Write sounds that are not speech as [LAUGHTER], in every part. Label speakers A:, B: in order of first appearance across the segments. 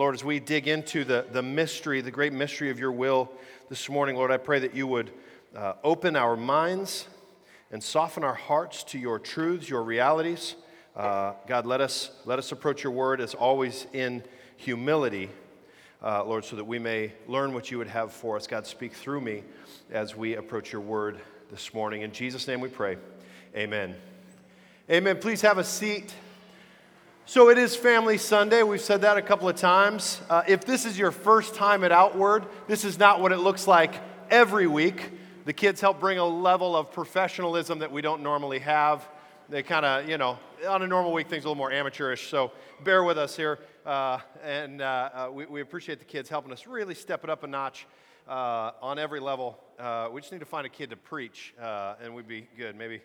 A: Lord, as we dig into the, the mystery, the great mystery of your will this morning, Lord, I pray that you would uh, open our minds and soften our hearts to your truths, your realities. Uh, God, let us, let us approach your word as always in humility, uh, Lord, so that we may learn what you would have for us. God, speak through me as we approach your word this morning. In Jesus' name we pray. Amen. Amen. Please have a seat. So it is Family Sunday. We've said that a couple of times. Uh, if this is your first time at Outward, this is not what it looks like every week. The kids help bring a level of professionalism that we don't normally have. They kind of, you know, on a normal week, things are a little more amateurish. So bear with us here. Uh, and uh, uh we, we, appreciate the kids helping us really step it up a notch uh, on every level. Uh, we just need to find a kid to preach, and we'd be good. Maybe,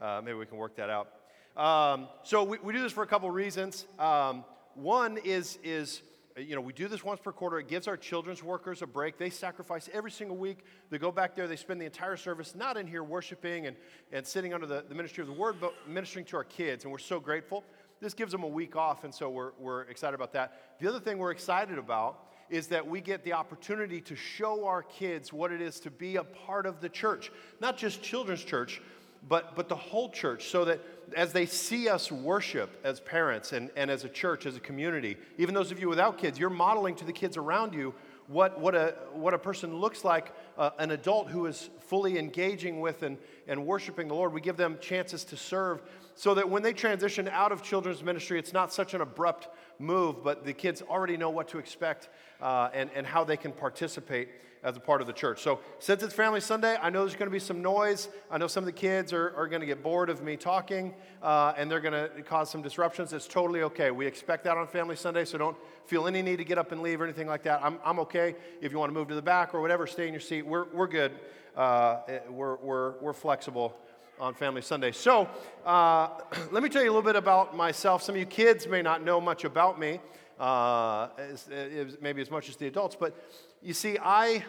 A: maybe we can work that out. Um, so we, we, do this for a couple reasons. Um, one is, is, you know, we do this once per quarter. It gives our children's workers a break. They sacrifice every single week. They go back there. They spend the entire service not in here worshiping and, and sitting under the, the ministry of the word, but ministering to our kids. And we're so grateful. This gives them a week off, and so we're, we're excited about that. The other thing we're excited about is that we get the opportunity to show our kids what it is to be a part of the church, not just children's church, but, but the whole church, so that as they see us worship as parents and, and as a church, as a community, even those of you without kids, you're modeling to the kids around you what, what, a, what a person looks like, uh, an adult who is fully engaging with and, and worshiping the Lord. We give them chances to serve so that when they transition out of children's ministry, it's not such an abrupt move, but the kids already know what to expect uh, and, and how they can participate as a part of the church. So, since it's Family Sunday, I know there's going to be some noise. I know some of the kids are, are going to get bored of me talking uh, and they're going to cause some disruptions. It's totally okay. We expect that on Family Sunday, so don't feel any need to get up and leave or anything like that. I'm, I'm okay. If you want to move to the back or whatever, stay in your seat. We're, we're good. Uh, we're, we're, we're flexible on Family Sunday. So, uh, [CLEARS THROAT] let me tell you a little bit about myself. Some of you kids may not know much about me, uh, as, as, maybe as much as the adults, but you see, I,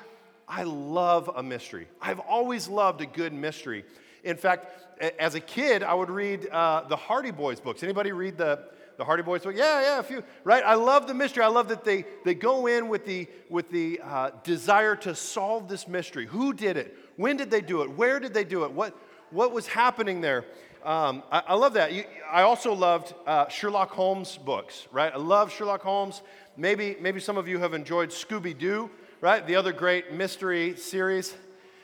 A: I love a mystery. I've always loved a good mystery. In fact, as a kid, I would read uh, the Hardy Boys books. Anybody read the, the Hardy Boys book? Yeah, yeah, a few. Right? I love the mystery. I love that they, they go in with the, with the uh, desire to solve this mystery. Who did it? When did they do it? Where did they do it? What, what was happening there? Um, I, I, love that. You, I also loved uh, Sherlock Holmes books, right? I love Sherlock Holmes. Maybe, maybe some of you have enjoyed Scooby Doo, right? The other great mystery series.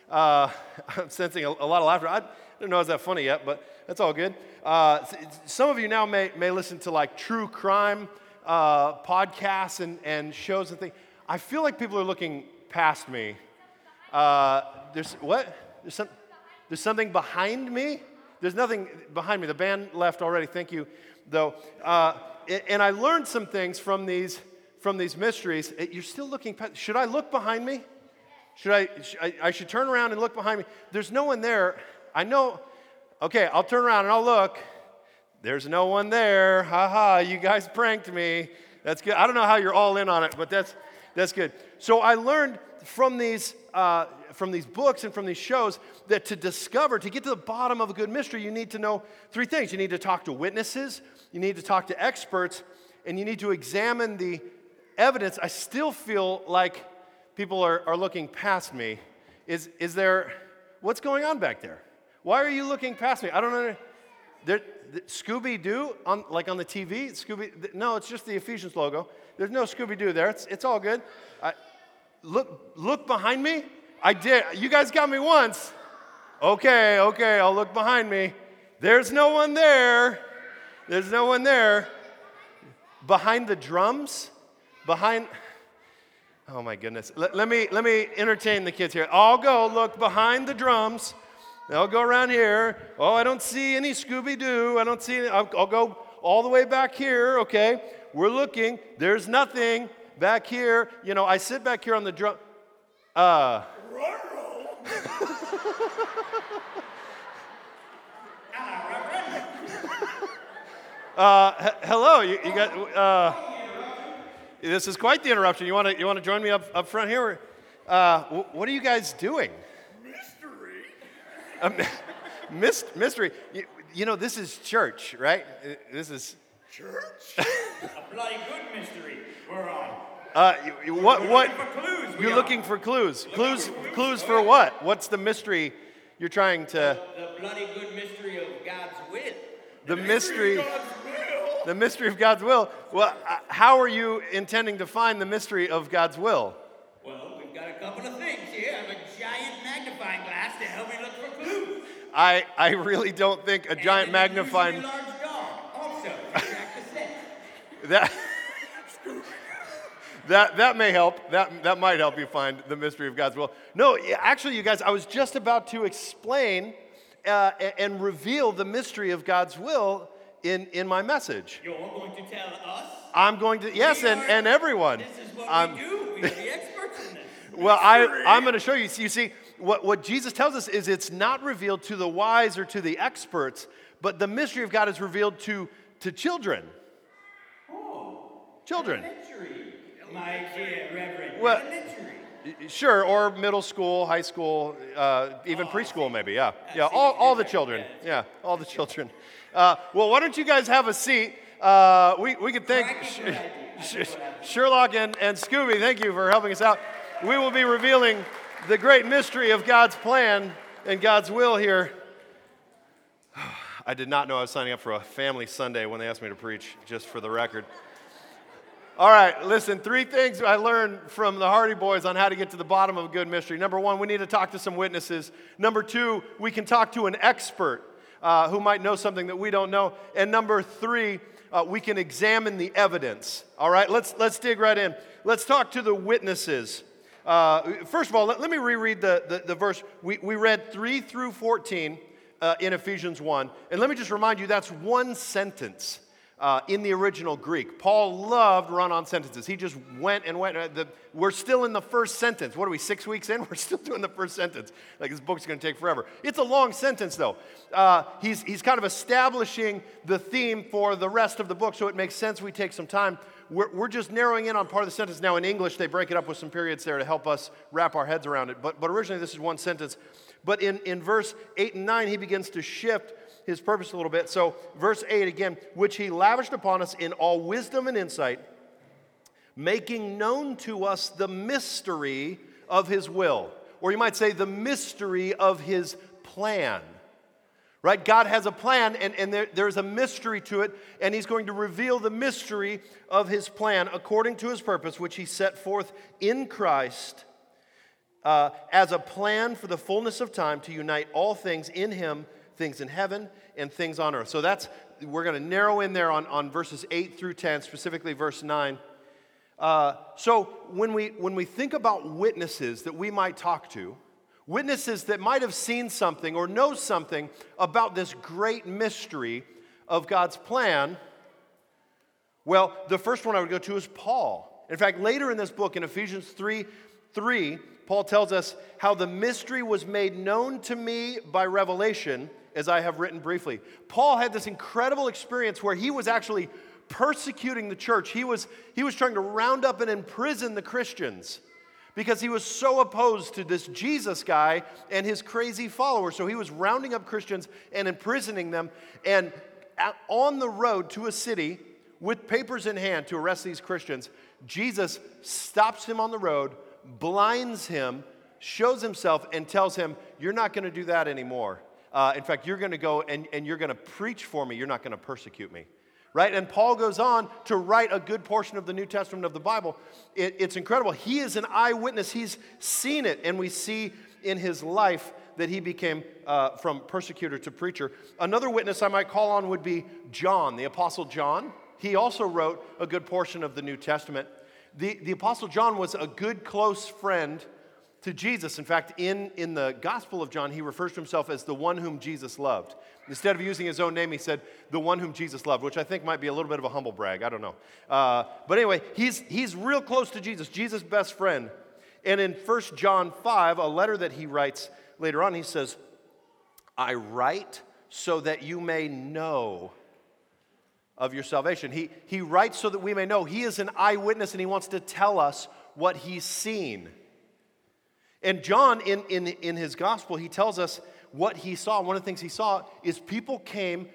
A: Uh, [LAUGHS] I'm sensing a, a, lot of laughter. I don't know if that's funny yet, but that's all good. Uh, some of you now may, may listen to like true crime uh, podcasts and, and shows and things. I feel like people are looking past me. Uh, there's what? There's, there's something behind me? There's nothing behind me. The band left already. Thank you, though. Uh, and I learned some things from these from these mysteries, eh, you're still looking. Should I look behind me? Should I, I, should turn around and look behind me. There's no one there. I know, okay, I'll turn around and I'll look. There's no one there. Ha ha, you guys pranked me. That's good. I don't know how you're all in on it, but that's, that's good. So I learned from these, uh, from these books and from these shows that to discover, to get to the bottom of a good mystery, you need to know three things. You need to talk to witnesses, you need to talk to experts, and you need to examine the evidence, I still feel like people are, are looking past me. Is, is there, what's going on back there? Why are you looking past me? I don't know. There, the, Scooby Doo, on, like on the TV, Scooby, no, it's just the Ephesians logo. There's no Scooby Doo there. It's, it's all good. I, look, look behind me. I did. You guys got me once. Okay, okay, I'll look behind me. There's no one there. There's no one there. Behind the drums, behind, oh my goodness. Let, let, me, let me entertain the kids here. I'll go look behind the drums. I'll go around here. Oh, I don't see any Scooby Doo. I don't see any. I'll, I'll go all the way back here, okay? We're looking. There's nothing back here. You know, I sit back here on the drum. Uh, [LAUGHS] uh, he- hello, you, you got. Uh, this is quite the interruption. You want to you want to join me up, up front here? Uh, what are you guys doing?
B: Mystery. [LAUGHS]
A: myst- mystery. You, you, know, this is church, right? This is
B: church. [LAUGHS] A bloody good mystery we're on.
A: Uh, what? What?
B: looking for clues, we
A: You're
B: are.
A: looking for clues. Clues.
B: for clues,
A: Clues for what? What's the mystery you're trying to?
B: The bloody good mystery of God's will.
A: The mystery.
B: God's will.
A: The mystery of God's will. Well, uh, how are you intending to find the mystery of God's will?
B: Well, we've got a couple of things here. I have a giant magnifying glass to help me look.
A: I, I really don't think a giant magnifying
B: unusually large dog, also to [LAUGHS] track the scent.
A: that [LAUGHS] that that may help. That that might help you find the mystery of God's will. No, actually, you guys, I was just about to explain uh, and reveal the mystery of God's will in in my message.
B: You're going to tell us.
A: I'm going to yes,
B: We
A: and, and everyone.
B: This is what
A: I'm-
B: we do. We are the experts in this. [LAUGHS]
A: Well, I, I'm going to show you. You see, what, what Jesus tells us is it's not revealed to the wise or to the experts, but the mystery of God is revealed to, to children. Oh, Children.
B: Elementary, my dear Reverend.
A: Well-
B: Elementary.
A: Sure, or middle school, high school, uh, even preschool, maybe. Yeah, yeah, all, all the children. Yeah, all the children. Uh, well, why don't you guys have a seat? Uh, we, we could thank
B: Practical
A: Sh-
B: idea. I
A: Sh-
B: think what happened.
A: Sherlock and, and Scooby. Thank you for helping us out. We will be revealing the great mystery of God's plan and God's will here. [SIGHS] I did not know I was signing up for a family Sunday when they asked me to preach, just for the record. All right, listen, three things I learned from the Hardy Boys on how to get to the bottom of a good mystery. Number one, we need to talk to some witnesses. Number two, we can talk to an expert uh, who might know something that we don't know. And number three, uh, we can examine the evidence. All right, let's, let's dig right in. Let's talk to the witnesses. Uh, first of all, let, let me reread the, the, the verse. We, we read 3 through 14 uh, in Ephesians 1. And let me just remind you that's one sentence uh, in the original Greek. Paul loved run on sentences. He just went and went. Uh, the, we're still in the first sentence. What are we, six weeks in? [LAUGHS] We're still doing the first sentence. Like this book's going to take forever. It's a long sentence, though. Uh, he's, he's kind of establishing the theme for the rest of the book, so it makes sense we take some time. We're, we're just narrowing in on part of the sentence. Now, in English, they break it up with some periods there to help us wrap our heads around it. But, but originally, this is one sentence. But in, in verse 8 and 9, he begins to shift his purpose a little bit. So, verse 8 again, which he lavished upon us in all wisdom and insight, making known to us the mystery of his will. Or you might say, the mystery of his plan. Right? God has a plan, and, and there, there's a mystery to it, and He's going to reveal the mystery of His plan according to His purpose, which He set forth in Christ uh, as a plan for the fullness of time to unite all things in Him, things in heaven and things on earth. So that's, we're going to narrow in there on, on verses 8 through 10, specifically verse 9. Uh, so when we, when we think about witnesses that we might talk to, witnesses that might have seen something or know something about this great mystery of God's plan, well, the first one I would go to is Paul. In fact, later in this book, in Ephesians 3 3, Paul tells us how the mystery was made known to me by revelation, as I have written briefly. Paul had this incredible experience where he was actually persecuting the church. He was, he was trying to round up and imprison the Christians because he was so opposed to this Jesus guy and his crazy followers. So he was rounding up Christians and imprisoning them. And on the road to a city with papers in hand to arrest these Christians, Jesus stops him on the road, blinds him, shows himself, and tells him, You're not going to do that anymore. Uh, in fact, you're going to go and, and you're going to preach for me. You're not going to persecute me right? And Paul goes on to write a good portion of the New Testament of the Bible. It, it's incredible. He is an eyewitness, he's seen it, and we see in his life that he became uh, from persecutor to preacher. Another witness I might call on would be John, the Apostle John. He also wrote a good portion of the New Testament. The, the Apostle John was a good, close friend to Jesus. In fact, in, in the Gospel of John, he refers to himself as the one whom Jesus loved. Instead of using his own name, he said, the one whom Jesus loved, which I think might be a little bit of a humble brag. I don't know. Uh, but anyway, he's, he's real close to Jesus, Jesus' best friend. And in 1 John 5, a letter that he writes later on, he says, I write so that you may know of your salvation. He, he writes so that we may know. He is an eyewitness and he wants to tell us what he's seen. And John, in, in, in his gospel, he tells us what he saw. One of the things he saw is people came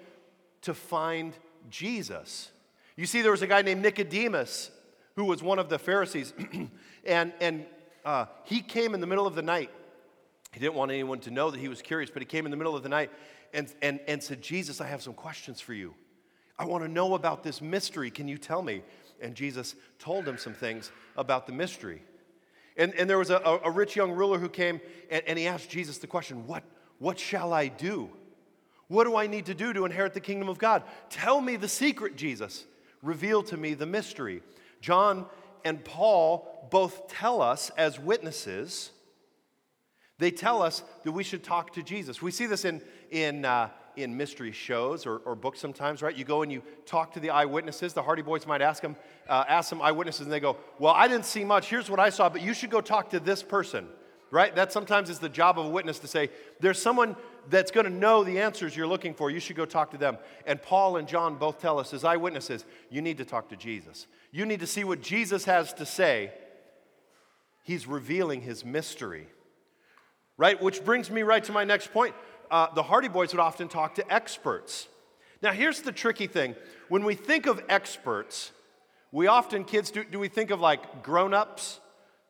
A: to find Jesus. You see, there was a guy named Nicodemus who was one of the Pharisees, [CLEARS THROAT] and, and uh, he came in the middle of the night. He didn't want anyone to know that he was curious, but he came in the middle of the night and, and, and said, Jesus, I have some questions for you. I want to know about this mystery. Can you tell me? And Jesus told him some things about the mystery. And, and there was a, a rich young ruler who came and, and he asked Jesus the question, what, what shall I do? What do I need to do to inherit the kingdom of God? Tell me the secret, Jesus. Reveal to me the mystery. John and Paul both tell us as witnesses, they tell us that we should talk to Jesus. We see this in, in, uh, in mystery shows or, or, books sometimes, right? You go and you talk to the eyewitnesses. The Hardy Boys might ask them, uh, ask some eyewitnesses, and they go, Well, I didn't see much. Here's what I saw, but you should go talk to this person, right? That sometimes is the job of a witness to say, There's someone that's going to know the answers you're looking for. You should go talk to them. And Paul and John both tell us, as eyewitnesses, you need to talk to Jesus. You need to see what Jesus has to say. He's revealing his mystery. Right? Which brings me right to my next point. Uh, the Hardy Boys would often talk to experts. Now, here's the tricky thing. When we think of experts, we often, kids, do, do we think of like grown ups,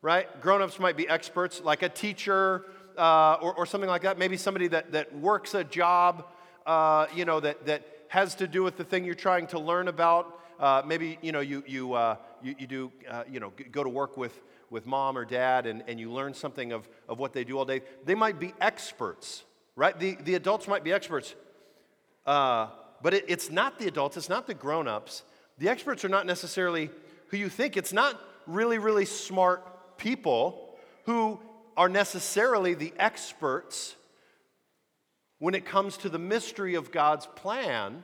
A: right? Grown ups might be experts, like a teacher uh, or, or, something like that. Maybe somebody that, that works a job, uh, you know, that, that has to do with the thing you're trying to learn about. Uh, maybe, you know, you, you, uh, you, you, do, uh, you know, go to work with, with mom or dad and, and you learn something of, of what they do all day. They might be experts, right? The, the adults might be experts. Uh, but it, it's not the adults, it's not the grown ups. The experts are not necessarily who you think. It's not really, really smart people who are necessarily the experts when it comes to the mystery of God's plan.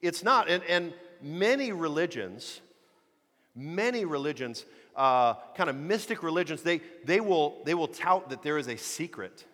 A: It's not. And, and many religions, many religions, uh, kind of mystic religions, they, they, will, they will tout that there is a secret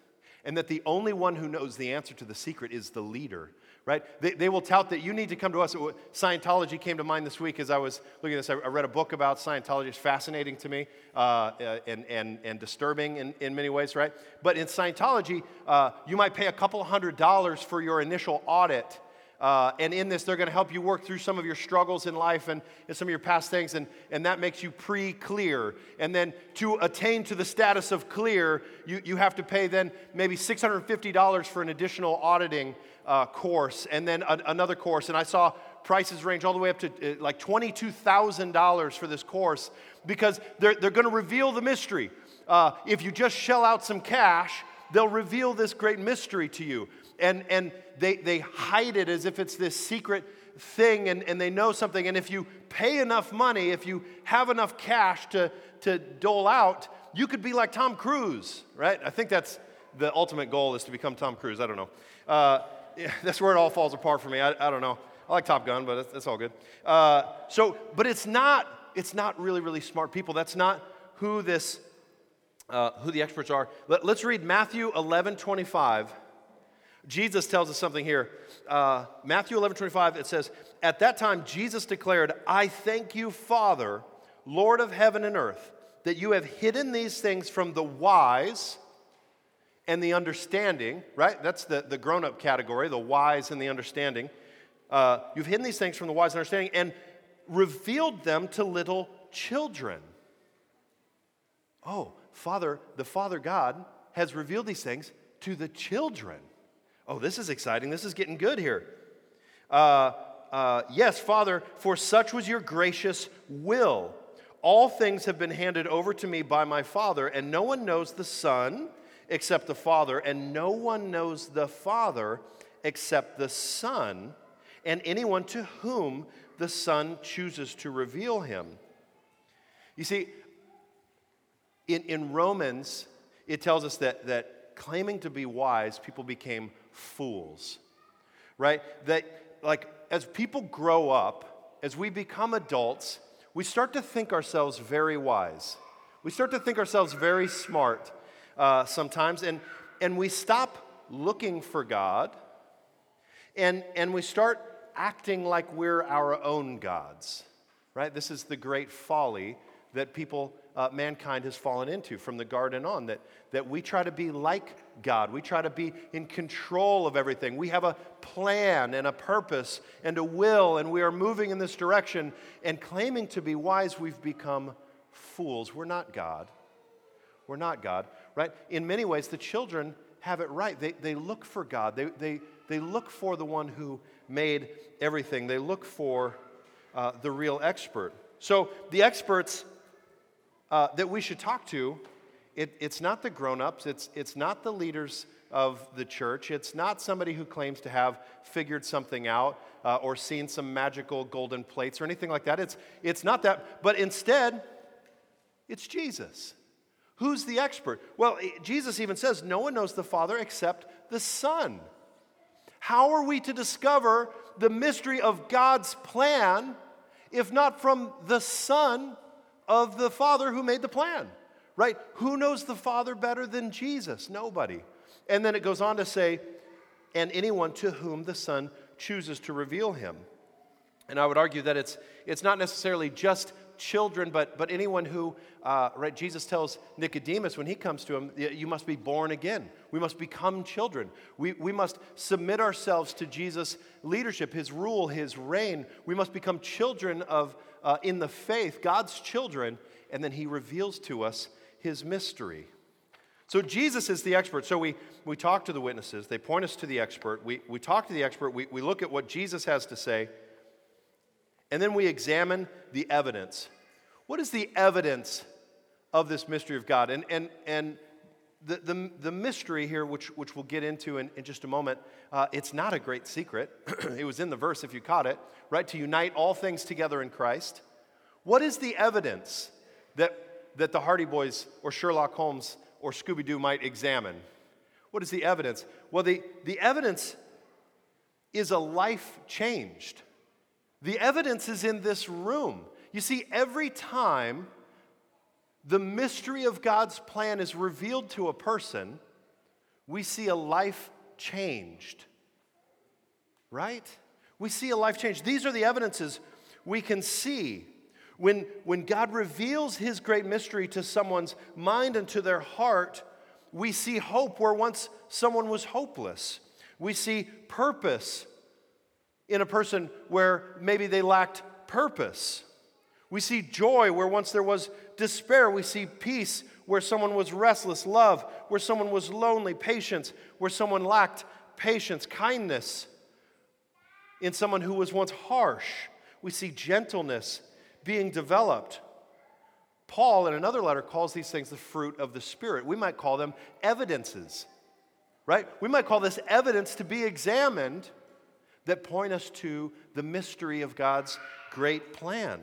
A: and that the only one who knows the answer to the secret is the leader right? They, they will tout that you need to come to us. Scientology came to mind this week as I was looking at this. I read a book about Scientology. It's fascinating to me uh, uh, and, and, and disturbing in, in many ways, right? But in Scientology, uh, you might pay a couple hundred dollars for your initial audit. Uh, and in this, they're going to help you work through some of your struggles in life and, and some of your past things, and, and that makes you pre clear. And then to attain to the status of clear, you, you have to pay then maybe $650 for an additional auditing uh, course and then a, another course. And I saw prices range all the way up to uh, like $22,000 for this course because they're, they're going to reveal the mystery. Uh, if you just shell out some cash, they'll reveal this great mystery to you. And, and they, they hide it as if it's this secret thing and, and they know something. And if you pay enough money, if you have enough cash to, to dole out, you could be like Tom Cruise, right? I think that's the ultimate goal is to become Tom Cruise. I don't know. Uh, [LAUGHS] that's where it all falls apart for me. I, I don't know. I like Top Gun, but it's, it's all good. Uh, so, but it's not, it's not really, really smart people. That's not who this, uh, who the experts are. Let, us read Matthew 11, 25. Jesus tells us something here. Uh, Matthew 11, 25, it says, At that time, Jesus declared, I thank you, Father, Lord of heaven and earth, that you have hidden these things from the wise and the understanding, right? That's the, the grown up category, the wise and the understanding. Uh, you've hidden these things from the wise and understanding and revealed them to little children. Oh, Father, the Father God has revealed these things to the children. Oh, this is exciting. This is getting good here. Uh, uh, yes, Father, for such was your gracious will. All things have been handed over to me by my Father, and no one knows the Son except the Father, and no one knows the Father except the Son, and anyone to whom the Son chooses to reveal him. You see, in, in Romans, it tells us that, that claiming to be wise, people became fools, right? That, like, as people grow up, as we become adults, we start to think ourselves very wise. We start to think ourselves very smart uh, sometimes, and, and we stop looking for God and, and we start acting like we're our own gods, right? This is the great folly that people, uh, mankind has fallen into from the garden on, that, that we try to be like God. We try to be in control of everything. We have a plan and a purpose and a will, and we are moving in this direction. And claiming to be wise, we've become fools. We're not God. We're not God, right? In many ways, the children have it right. They, they look for God, they, they, they look for the one who made everything, they look for uh, the real expert. So, the experts uh, that we should talk to, it, it's not the grown ups, it's, it's not the leaders of the church, it's not somebody who claims to have figured something out uh, or seen some magical golden plates or anything like that. It's, it's not that, but instead, it's Jesus. Who's the expert? Well, Jesus even says, No one knows the Father except the Son. How are we to discover the mystery of God's plan if not from the Son of the Father who made the plan? Right? Who knows the Father better than Jesus? Nobody. And then it goes on to say, and anyone to whom the Son chooses to reveal him. And I would argue that it's, it's not necessarily just children, but, but anyone who, uh, right, Jesus tells Nicodemus when he comes to him, you must be born again. We must become children. We, we must submit ourselves to Jesus' leadership, his rule, his reign. We must become children of, uh, in the faith, God's children, and then he reveals to us his mystery. So Jesus is the expert. So we, we talk to the witnesses, they point us to the expert. We, we talk to the expert, we, we look at what Jesus has to say. And then we examine the evidence. What is the evidence of this mystery of God? And, and, and the, the, the mystery here, which, which we'll get into in, in just a moment, uh, it's not a great secret. [CLEARS THROAT] it was in the verse if you caught it, right? To unite all things together in Christ. What is the evidence that, that the Hardy Boys or Sherlock Holmes or Scooby Doo might examine? What is the evidence? Well, the, the evidence is a life changed. The evidence is in this room. You see, every time the mystery of God's plan is revealed to a person, we see a life changed. Right? We see a life change. These are the evidences we can see. When, when God reveals his great mystery to someone's mind and to their heart, we see hope where once someone was hopeless. We see purpose in a person where maybe they lacked purpose. We see joy where once there was despair. We see peace where someone was restless, love where someone was lonely, patience where someone lacked patience, kindness in someone who was once harsh. We see gentleness being developed. Paul, in another letter, calls these things the fruit of the Spirit. We might call them evidences, right? We might call this evidence to be examined that point us to the mystery of God's great plan.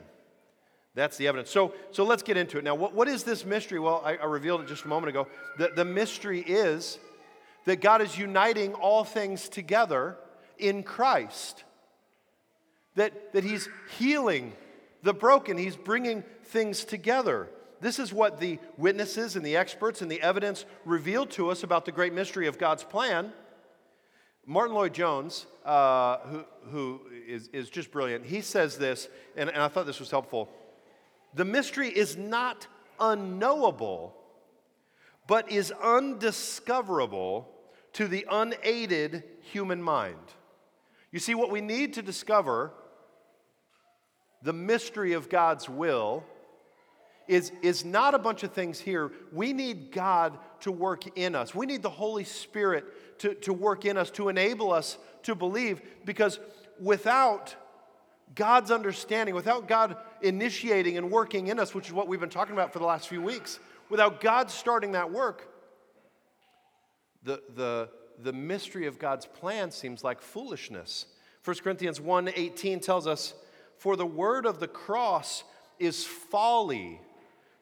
A: That's the evidence. So, so let's get into it. Now, what, what is this mystery? Well, I, I revealed it just a moment ago. The, the mystery is that God is uniting all things together in Christ, that, that He's healing the broken, He's bringing things together. This is what the witnesses and the experts and the evidence reveal to us about the great mystery of God's plan. Martyn Lloyd-Jones, uh, who, who is, is just brilliant, he says this, and, and I thought this was helpful. The mystery is not unknowable, but is undiscoverable to the unaided human mind. You see, what we need to discover the mystery of God's will is, is not a bunch of things here. We need God to work in us. We need the Holy Spirit to, to work in us, to enable us to believe, because without God's understanding, without God initiating and working in us, which is what we've been talking about for the last few weeks, without God starting that work, the, the, the mystery of God's plan seems like foolishness. 1 Corinthians 1:18 tells us, "For the word of the cross is folly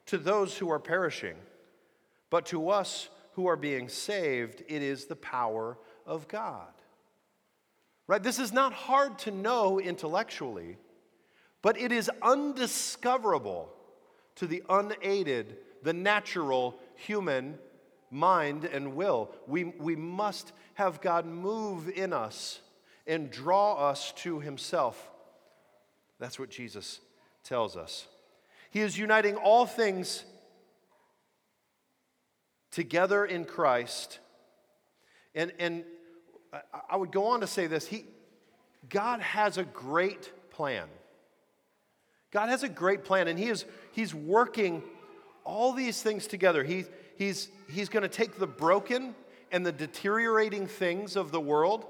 A: to those who are perishing, but to us who are being saved, it is the power of God. Right? This is not hard to know intellectually, but it is undiscoverable to the unaided, the natural human mind and will. We, we must have God move in us and draw us to Himself. That's what Jesus tells us. He is uniting all things together in Christ. And, and I would go on to say this he, God has a great plan. God has a great plan, and He is He's working all these things together. He, he's he's going to take the broken and the deteriorating things of the world,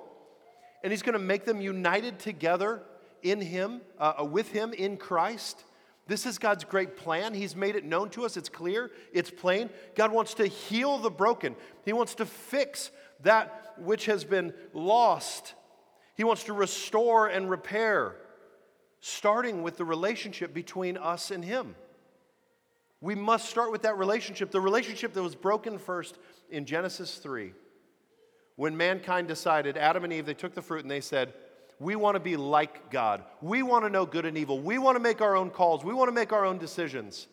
A: and He's going to make them united together in Him, uh, uh, with Him in Christ. This is God's great plan. He's made it known to us. It's clear, it's plain. God wants to heal the broken, He wants to fix that which has been lost. He wants to restore and repair, starting with the relationship between us and Him. We must start with that relationship, the relationship that was broken first in Genesis 3. When mankind decided, Adam and Eve, they took the fruit and they said, We want to be like God. We want to know good and evil. We want to make our own calls. We want to make our own decisions.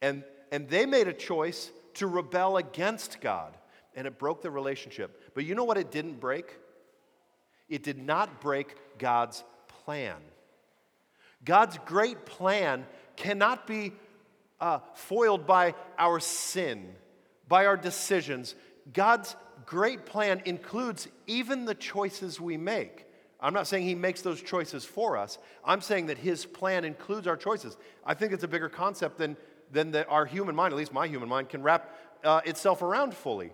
A: And, and they made a choice to rebel against God, and it broke the relationship. But you know what it didn't break? It did not break God's plan. God's great plan cannot be uh, foiled by our sin, by our decisions. God's great plan includes even the choices we make. I'm not saying he makes those choices for us. I'm saying that his plan includes our choices. I think it's a bigger concept than, than that our human mind, at least my human mind, can wrap uh, itself around fully.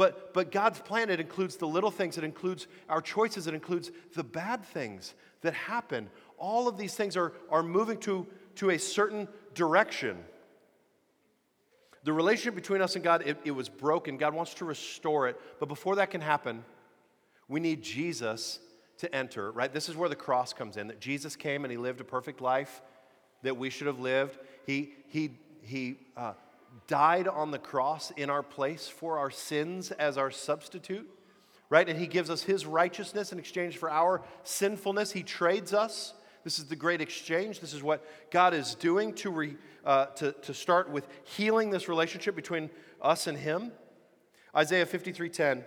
A: But, but God's plan, it includes the little things, it includes our choices, it includes the bad things that happen. All of these things are, are moving to, to a certain direction. The relationship between us and God, it, it was broken. God wants to restore it. But before that can happen, we need Jesus to enter, right? This is where the cross comes in that Jesus came and he lived a perfect life that we should have lived. He, he, he uh, died on the cross in our place for our sins as our substitute, right? And he gives us his righteousness in exchange for our sinfulness. He trades us. This is the great exchange. This is what God is doing to, re, uh, to, to start with healing this relationship between us and him. Isaiah 53:10,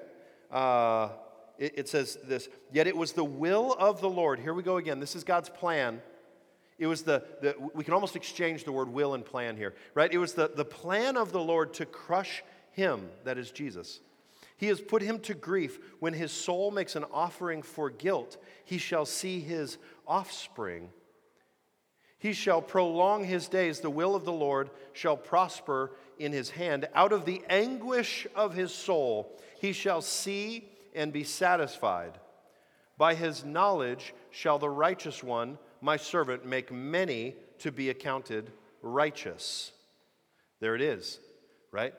A: uh, it, it says this, yet it was the will of the Lord. Here we go again. This is God's plan it was the, the, we can almost exchange the word will and plan here, right? It was the, the plan of the Lord to crush him, that is Jesus. He has put him to grief. When his soul makes an offering for guilt, he shall see his offspring. He shall prolong his days. The will of the Lord shall prosper in his hand. Out of the anguish of his soul, he shall see and be satisfied. By his knowledge shall the righteous one my servant, make many to be accounted righteous. There it is, right?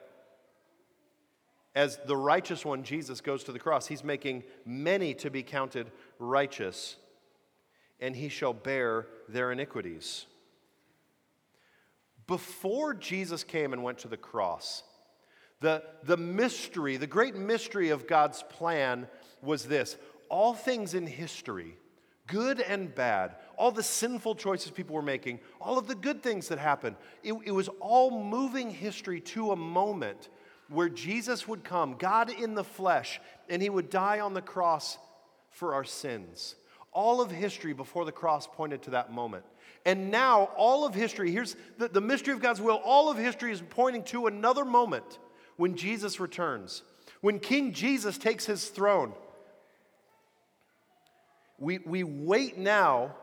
A: As the righteous one, Jesus goes to the cross, he's making many to be counted righteous, and he shall bear their iniquities. Before Jesus came and went to the cross, the, the mystery, the great mystery of God's plan was this all things in history good and bad, all the sinful choices people were making, all of the good things that happened. It, it, was all moving history to a moment where Jesus would come, God in the flesh, and he would die on the cross for our sins. All of history before the cross pointed to that moment. And now, all of history, here's the, the mystery of God's will, all of history is pointing to another moment when Jesus returns. When King Jesus takes his throne we, we wait now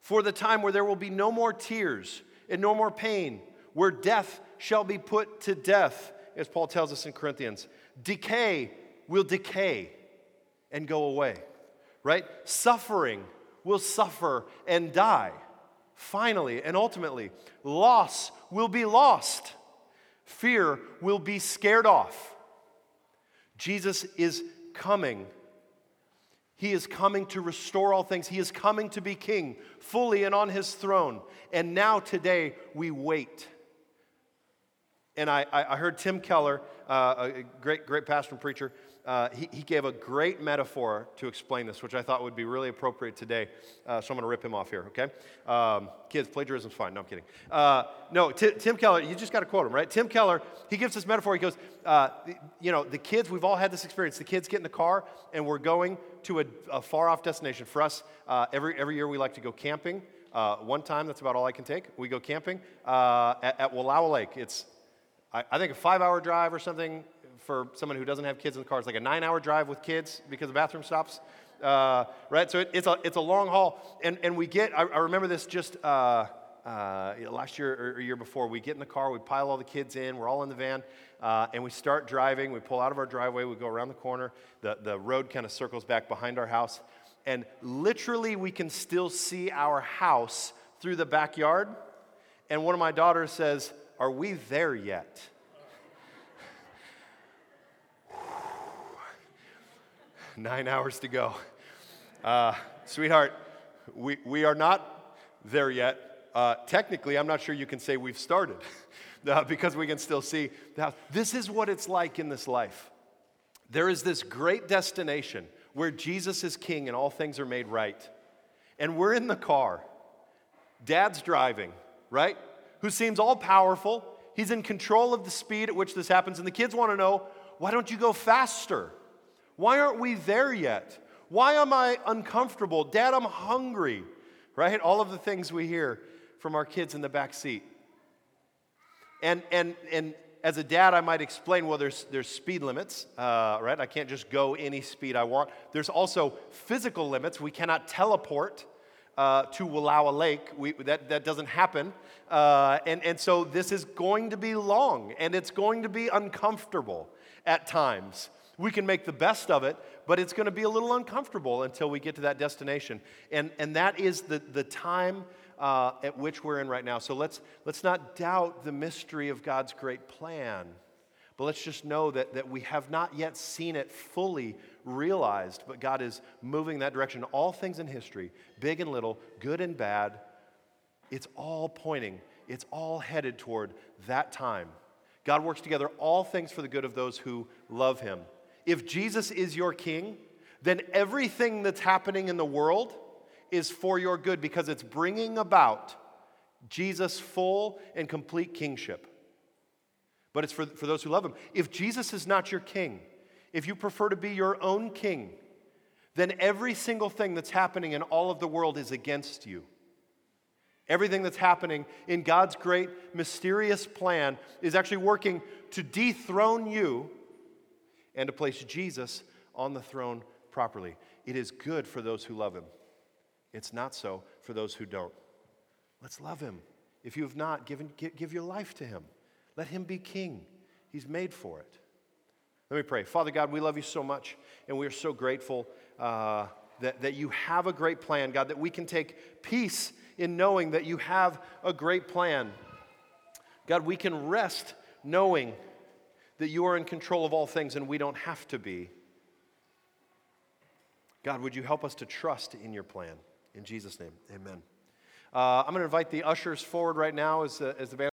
A: for the time where there will be no more tears and no more pain, where death shall be put to death, as Paul tells us in Corinthians. Decay will decay and go away, right? Suffering will suffer and die. Finally and ultimately, loss will be lost. Fear will be scared off. Jesus is coming he is coming to restore all things. He is coming to be king fully and on his throne. And now, today, we wait. And I, I heard Tim Keller, uh, a great, great pastor and preacher, uh, he, he, gave a great metaphor to explain this, which I thought would be really appropriate today. Uh, so I'm going to rip him off here, okay? Um, kids, plagiarism's fine. No, I'm kidding. Uh, no, T- Tim Keller, you just got to quote him, right? Tim Keller, he gives this metaphor. He goes, uh, you know, the kids, we've all had this experience. The kids get in the car and we're going to a, a far off destination. For us, uh, every, every year we like to go camping Uh, one time, that's about all I can take. We go camping uh, at, at Lake. It's, I, I think, a five hour drive or something for someone who doesn't have kids in the car. It's like a nine hour drive with kids because the bathroom stops. Uh, right? So it, it's, a, it's a long haul. And, and we get, I, I remember this just uh, uh, last year or year before. We get in the car, we pile all the kids in, we're all in the van, uh, and we start driving. We pull out of our driveway, we go around the corner. The, the road kind of circles back behind our house. And literally, we can still see our house through the backyard. And one of my daughters says, Are we there yet? [SIGHS] Nine hours to go. Uh, sweetheart, we, we are not there yet. Uh, technically, I'm not sure you can say we've started [LAUGHS] uh, because we can still see the house. This is what it's like in this life. There is this great destination where Jesus is king and all things are made right. And we're in the car. Dad's driving, right? Who seems all powerful. He's in control of the speed at which this happens. And the kids want to know why don't you go faster? Why aren't we there yet? Why am I uncomfortable? Dad, I'm hungry, right? All of the things we hear from our kids in the back seat. And, and, and as a dad, I might explain well, there's, there's speed limits, uh, right? I can't just go any speed I want. There's also physical limits. We cannot teleport uh, to Wallowa Lake. We, that, that doesn't happen. Uh, and, and so this is going to be long and it's going to be uncomfortable at times. We can make the best of it, but it's going to be a little uncomfortable until we get to that destination. And, and that is the, the time uh, at which we're in right now. So let's, let's not doubt the mystery of God's great plan, but let's just know that, that we have not yet seen it fully realized, but God is moving that direction. All things in history, big and little, good and bad, it's all pointing, it's all headed toward that time. God works together all things for the good of those who love Him if Jesus is your king, then everything that's happening in the world is for your good because it's bringing about Jesus' full and complete kingship. But it's for, for those who love him. If Jesus is not your king, if you prefer to be your own king, then every single thing that's happening in all of the world is against you. Everything that's happening in God's great mysterious plan is actually working to dethrone you and to place Jesus on the throne properly. It is good for those who love him. It's not so for those who don't. Let's love him. If you have not, given, give your life to him. Let him be king. He's made for it. Let me pray. Father God, we love you so much, and we are so grateful uh, that, that you have a great plan, God, that we can take peace in knowing that you have a great plan. God, we can rest knowing that you are in control of all things and we don't have to be. God, would you help us to trust in your plan? In Jesus' name, amen. Uh, I'm going to invite the ushers forward right now as, as the band.